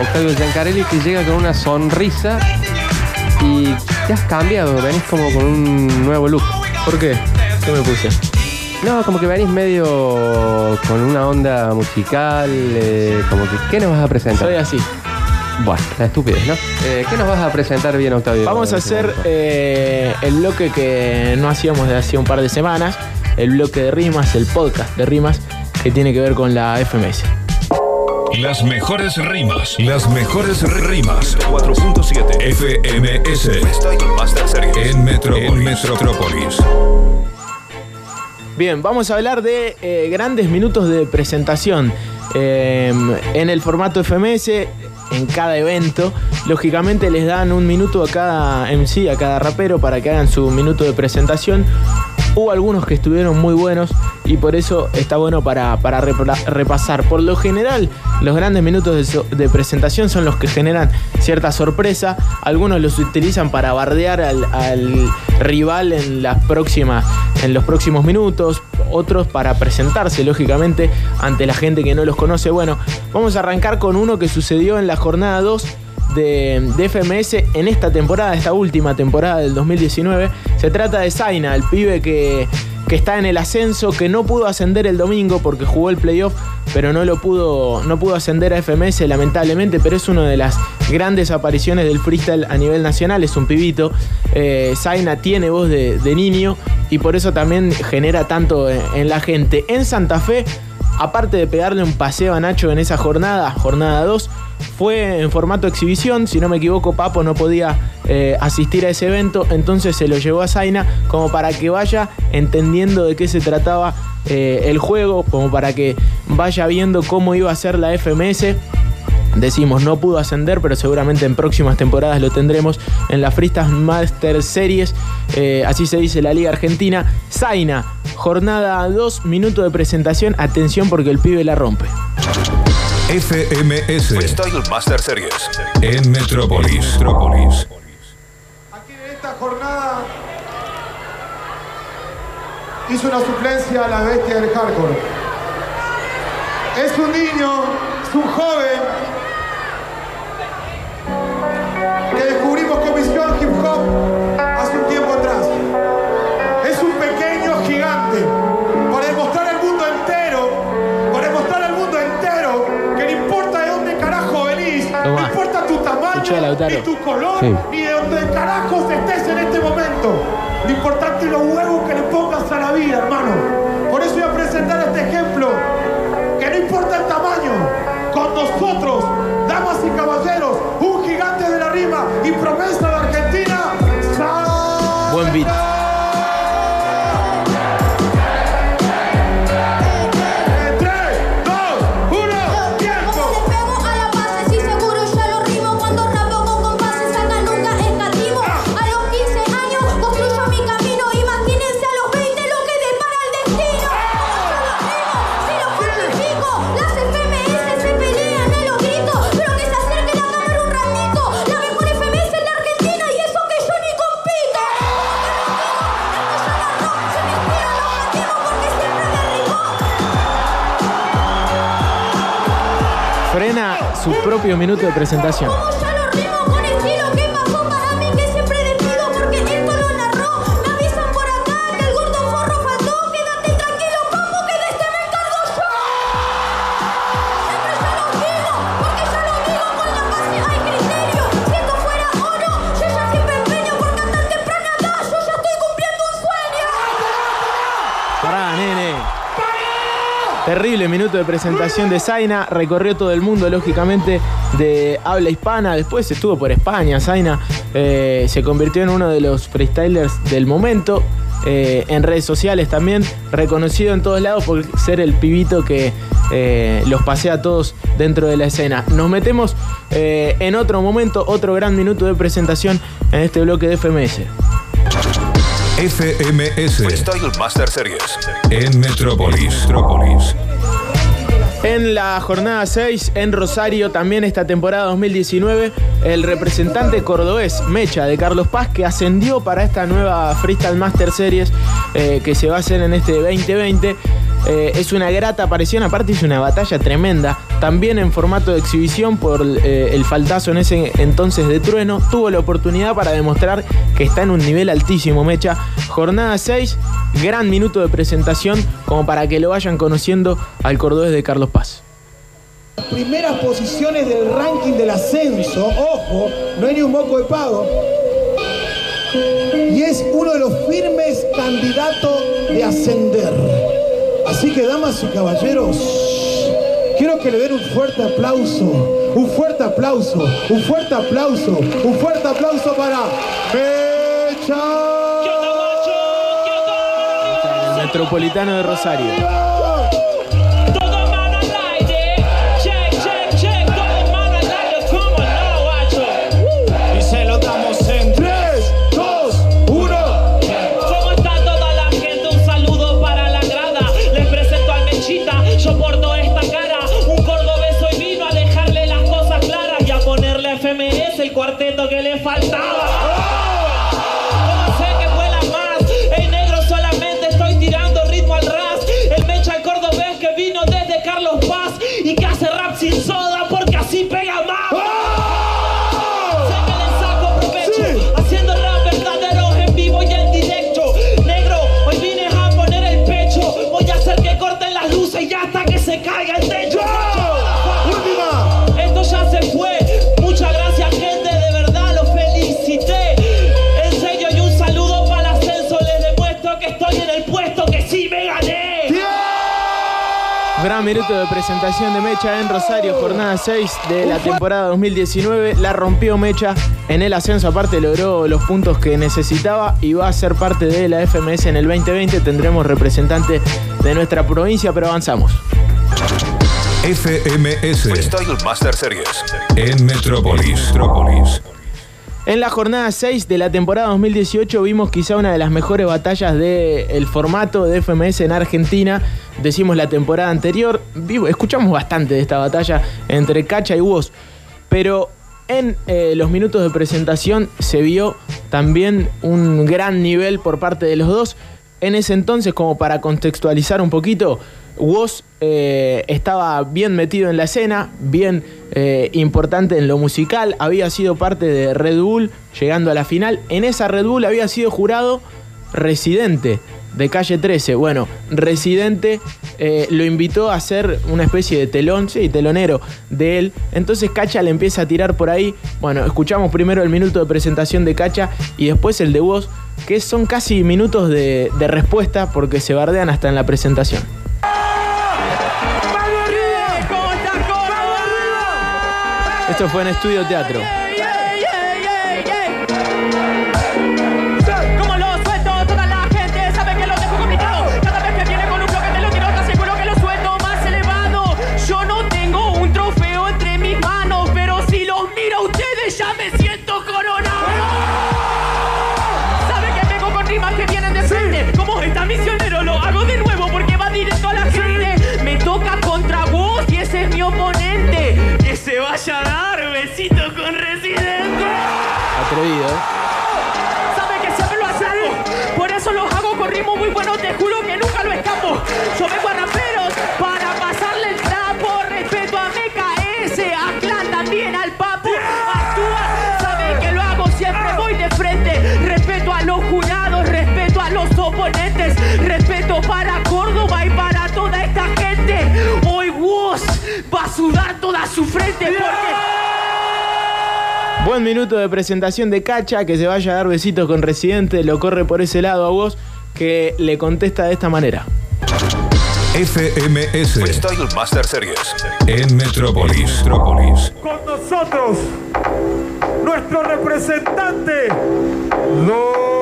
Octavio Giancarelli, que llega con una sonrisa y te has cambiado, venís como con un nuevo look. ¿Por qué? ¿Qué me puse? No, como que venís medio con una onda musical, eh, como que, ¿qué nos vas a presentar? Soy así. Bueno, la estupidez, ¿no? Eh, ¿Qué nos vas a presentar bien, Octavio? Vamos a hacer eh, el bloque que no hacíamos de hace un par de semanas, el bloque de rimas, el podcast de rimas, que tiene que ver con la FMS. Las mejores rimas. Las mejores rimas. 4.7 FMS. En Metrópolis. En Metrópolis. Bien, vamos a hablar de eh, grandes minutos de presentación. Eh, en el formato FMS, en cada evento, lógicamente les dan un minuto a cada MC, a cada rapero, para que hagan su minuto de presentación. Hubo algunos que estuvieron muy buenos y por eso está bueno para, para repasar. Por lo general, los grandes minutos de, presentación son los que generan cierta sorpresa. Algunos los utilizan para bardear al, al rival en, las próximas, en los próximos minutos. Otros para presentarse, lógicamente, ante la gente que no los conoce. Bueno, vamos a arrancar con uno que sucedió en la jornada 2 de, de, FMS en esta temporada, esta última temporada del 2019. Se trata de Zaina, el pibe que, que, está en el ascenso, que no pudo ascender el domingo porque jugó el playoff, pero no lo pudo, no pudo ascender a FMS lamentablemente, pero es una de las grandes apariciones del freestyle a nivel nacional, es un pibito. Eh, Zaina tiene voz de, niño y por eso también genera tanto en la gente. En Santa Fe, aparte de pegarle un paseo a Nacho en esa jornada, jornada 2, fue en formato exhibición, si no me equivoco Papo no podía eh, asistir a ese evento, entonces se lo llevó a Zaina como para que vaya entendiendo de qué se trataba eh, el juego, como para que vaya viendo cómo iba a ser la FMS. Decimos, no pudo ascender, pero seguramente en próximas temporadas lo tendremos en la Freestyle Master Series. Eh, así se dice la Liga Argentina. Zaina, jornada 2, minuto de presentación. Atención porque el pibe la rompe. FMS Freestyle Master Series en Metrópolis. Metrópolis. Aquí en esta jornada hizo una suplencia a la bestia del hardcore. Es un niño, es un joven que descubrimos con Visión Hip Hop hace un tiempo atrás. Es un pequeño gigante para demostrar al mundo entero, para demostrar al mundo entero que no importa de dónde carajo venís, no importa tu tamaño, ni tu color, sí. ni de dónde carajo estés en este momento. Lo importante es los huevos que le pongas a la vida, hermano. Por eso voy a presentar este ejemplo, que no importa el tamaño, con nosotros, y caballeros, un gigante de la rima y promesa de Argentina. Buen beat. Propio minuto de presentación. Terrible minuto de presentación de Zaina. Recorrió todo el mundo, lógicamente, de habla hispana. Después estuvo por España. Zaina eh, se convirtió en uno de los freestylers del momento. Eh, en redes sociales también. Reconocido en todos lados por ser el pibito que eh, los pasea a todos dentro de la escena. Nos metemos en otro momento, otro gran minuto de presentación en este bloque de FMS. FMS Freestyle Master Series en Metrópolis. Metrópolis. En la jornada 6 en Rosario, también esta temporada 2019, el representante cordobés Mecha de Carlos Paz, que ascendió para esta nueva Freestyle Master Series eh, que se va a hacer en este 2020. Eh, es una grata aparición, aparte es una batalla tremenda. También en formato de exhibición por eh, el faltazo en ese entonces de Trueno. Tuvo la oportunidad para demostrar que está en un nivel altísimo, Mecha. Jornada 6, gran minuto de presentación como para que lo vayan conociendo al cordobés de Carlos Paz. primeras posiciones del ranking del ascenso, ojo, no hay ni un moco de pago. Y es uno de los firmes candidatos de ascender. Así que, damas y caballeros, quiero que le den un fuerte aplauso, un fuerte aplauso, un fuerte aplauso, un fuerte aplauso para Mecha. El Metropolitano de Rosario. Gran minuto de presentación de Mecha en Rosario, jornada 6 de la temporada 2019. La rompió Mecha en el ascenso, aparte logró los puntos que necesitaba y va a ser parte de la FMS en el 2020. Tendremos representante de nuestra provincia, pero avanzamos. FMS Freestyle Master Series en Metrópolis. Metrópolis. En la jornada 6 de la temporada 2018 vimos quizá una de las mejores batallas del formato de FMS en Argentina. Decimos la temporada anterior, vivo, escuchamos bastante de esta batalla entre Cacha y Woz, pero en eh, los minutos de presentación se vio también un gran nivel por parte de los dos. En ese entonces, como para contextualizar un poquito, Woz eh, estaba bien metido en la escena, bien eh, importante en lo musical, había sido parte de Red Bull llegando a la final. En esa Red Bull había sido jurado residente de calle 13. Bueno, residente eh, lo invitó a hacer una especie de telón, sí, telonero de él. Entonces Cacha le empieza a tirar por ahí. Bueno, escuchamos primero el minuto de presentación de Cacha y después el de voz, que son casi minutos de, de respuesta porque se bardean hasta en la presentación. Esto fue en Estudio Teatro. ¿Eh? Sabe que siempre lo hacemos. Por eso los hago con ritmo muy bueno. Te juro que nunca lo escapo. Yo vengo a raperos para pasarle el trapo. Respeto a MKS, a Clan también, al Papo. Actúa, sabe que lo hago siempre. Voy de frente. Respeto a los jurados, respeto a los oponentes. Respeto para Córdoba y para toda esta gente. Hoy Woz va a sudar toda su frente. Buen minuto de presentación de Cacha, que se vaya a dar besitos con Residente, lo corre por ese lado a vos, que le contesta de esta manera. FMS Freestyle Master Series en Metrópolis. Metrópolis. Con nosotros, nuestro representante. No.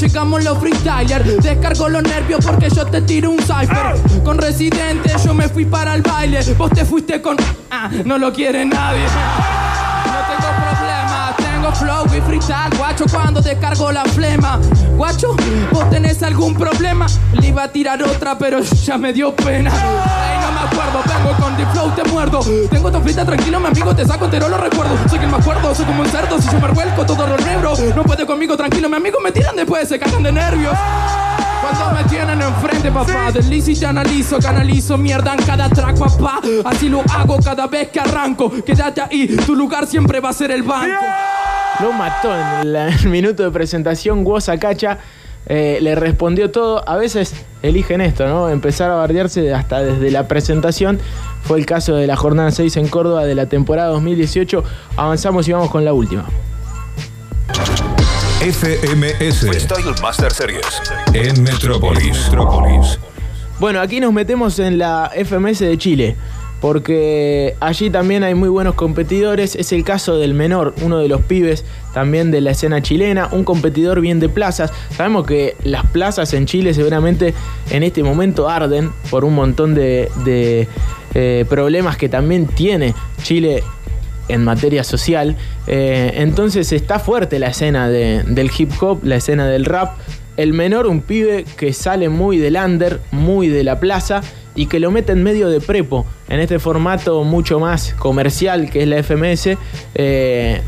Llegamos los freestylers. Descargo los nervios porque yo te tiro un cipher. Con residente yo me fui para el baile. Vos te fuiste con. Ah, no lo quiere nadie. No tengo problema, tengo flow y freestyle, guacho, cuando descargo la flema. Guacho, ¿vos tenés algún problema? Le iba a tirar otra, pero ya me dio pena. Acuerdo, vengo con The Flow, te muerdo. Tengo tu frita tranquilo, mi amigo, te saco entero los recuerdos. Soy quien me acuerdo, soy como un cerdo, si yo me revuelco todo lo negro. No puede conmigo, tranquilo, mi amigo, me tiran después, se cagan de nervios. Cuando me tienen enfrente, papá, deslizo y te analizo, canalizo mierda en cada track, papá. Así lo hago cada vez que arranco. Quédate ahí, tu lugar siempre va a ser el banco. Lo mató en el minuto de presentación. Woza Cacha eh, le respondió todo. A veces eligen esto, ¿no? Empezar a bardearse hasta desde la presentación. Fue el caso de la jornada 6 en Córdoba de la temporada 2018. Avanzamos y vamos con la última. FMS Freestyle Master Series en Metrópolis. Metrópolis. Bueno, aquí nos metemos en la FMS de Chile, porque allí también hay muy buenos competidores. Es el caso del menor, uno de los pibes también de la escena chilena, un competidor bien de plazas. Sabemos que las plazas en Chile seguramente en este momento arden por un montón de, eh, problemas que también tiene Chile en materia social. Eh, entonces está fuerte la escena de- del hip hop, la escena del rap. El menor, un pibe que sale muy del under, muy de la plaza y que lo mete en medio de prepo, en este formato mucho más comercial que es la FMS. Eh,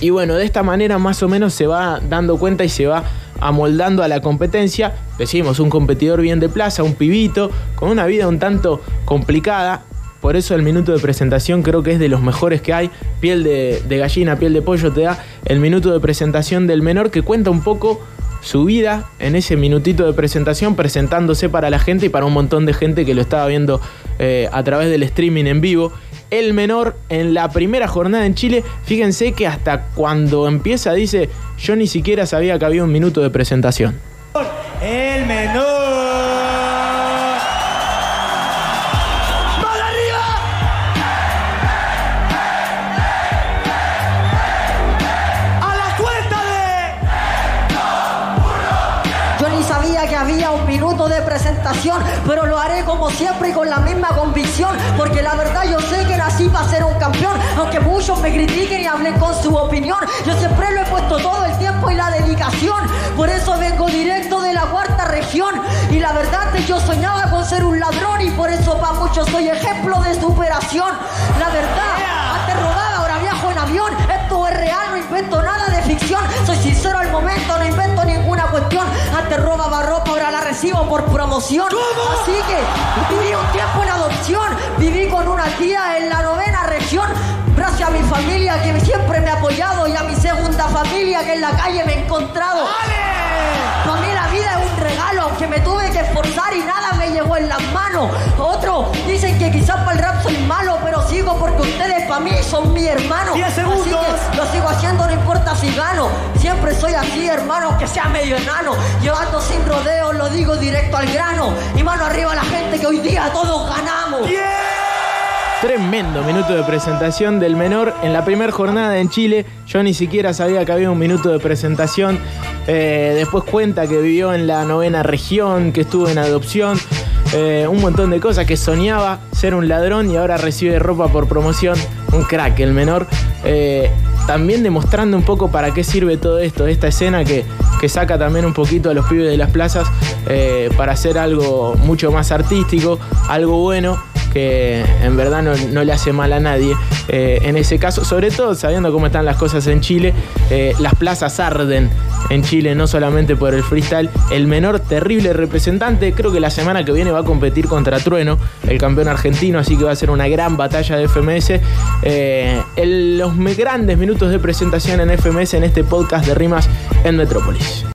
y bueno, de esta manera más o menos se va dando cuenta y se va amoldando a la competencia. Decimos, un competidor bien de plaza, un pibito, con una vida un tanto complicada, por eso el minuto de presentación creo que es de los mejores que hay. Piel de, de gallina, piel de pollo te da el minuto de presentación del menor que cuenta un poco su vida en ese minutito de presentación presentándose para la gente y para un montón de gente que lo estaba viendo eh, a través del streaming en vivo. El menor en la primera jornada en Chile, fíjense que hasta cuando empieza dice, yo ni siquiera sabía que había un minuto de presentación. El menor. De presentación, pero lo haré como siempre y con la misma convicción, porque la verdad yo sé que nací para ser un campeón, aunque muchos me critiquen y hablen con su opinión, yo siempre lo he puesto todo el tiempo y la dedicación, por eso vengo directo de la cuarta región, y la verdad es que yo soñaba con ser un ladrón y por eso para muchos soy ejemplo de superación, la verdad, antes robaba, ahora viajo en avión, esto es real, no invento nada de ficción, soy sincero al momento, no invento ninguna cuestión, antes robaba ropa, recibo por promoción, así que viví un tiempo en adopción, viví con una tía en la novena región, gracias a mi familia que siempre me ha apoyado y a mi segunda familia que en la calle me he encontrado. Son mi hermano. Diez segundos. Así que lo sigo haciendo, no importa si gano. Siempre soy así, hermano, aunque sea medio enano. Llevando sin rodeos, lo digo directo al grano. Y mano arriba a la gente que hoy día todos ganamos. Tremendo minuto de presentación del menor en la primera jornada en Chile. Yo ni siquiera sabía que había un minuto de presentación. Eh, después cuenta que vivió en la novena región, que estuvo en adopción. Eh, un montón de cosas, que soñaba ser un ladrón y ahora recibe ropa por promoción. Un crack el menor. Eh, también demostrando un poco para qué sirve todo esto, esta escena que, que saca también un poquito a los pibes de las plazas eh, para hacer algo mucho más artístico, algo bueno que en verdad no, le hace mal a nadie. Eh, en ese caso, sobre todo sabiendo cómo están las cosas en Chile, eh, las plazas arden en Chile, no solamente por el freestyle. El menor terrible representante, creo que la semana que viene va a competir contra Trueno, el campeón argentino, así que va a ser una gran batalla de FMS. Eh, los grandes minutos de presentación en FMS en este podcast de rimas en Metrópolis.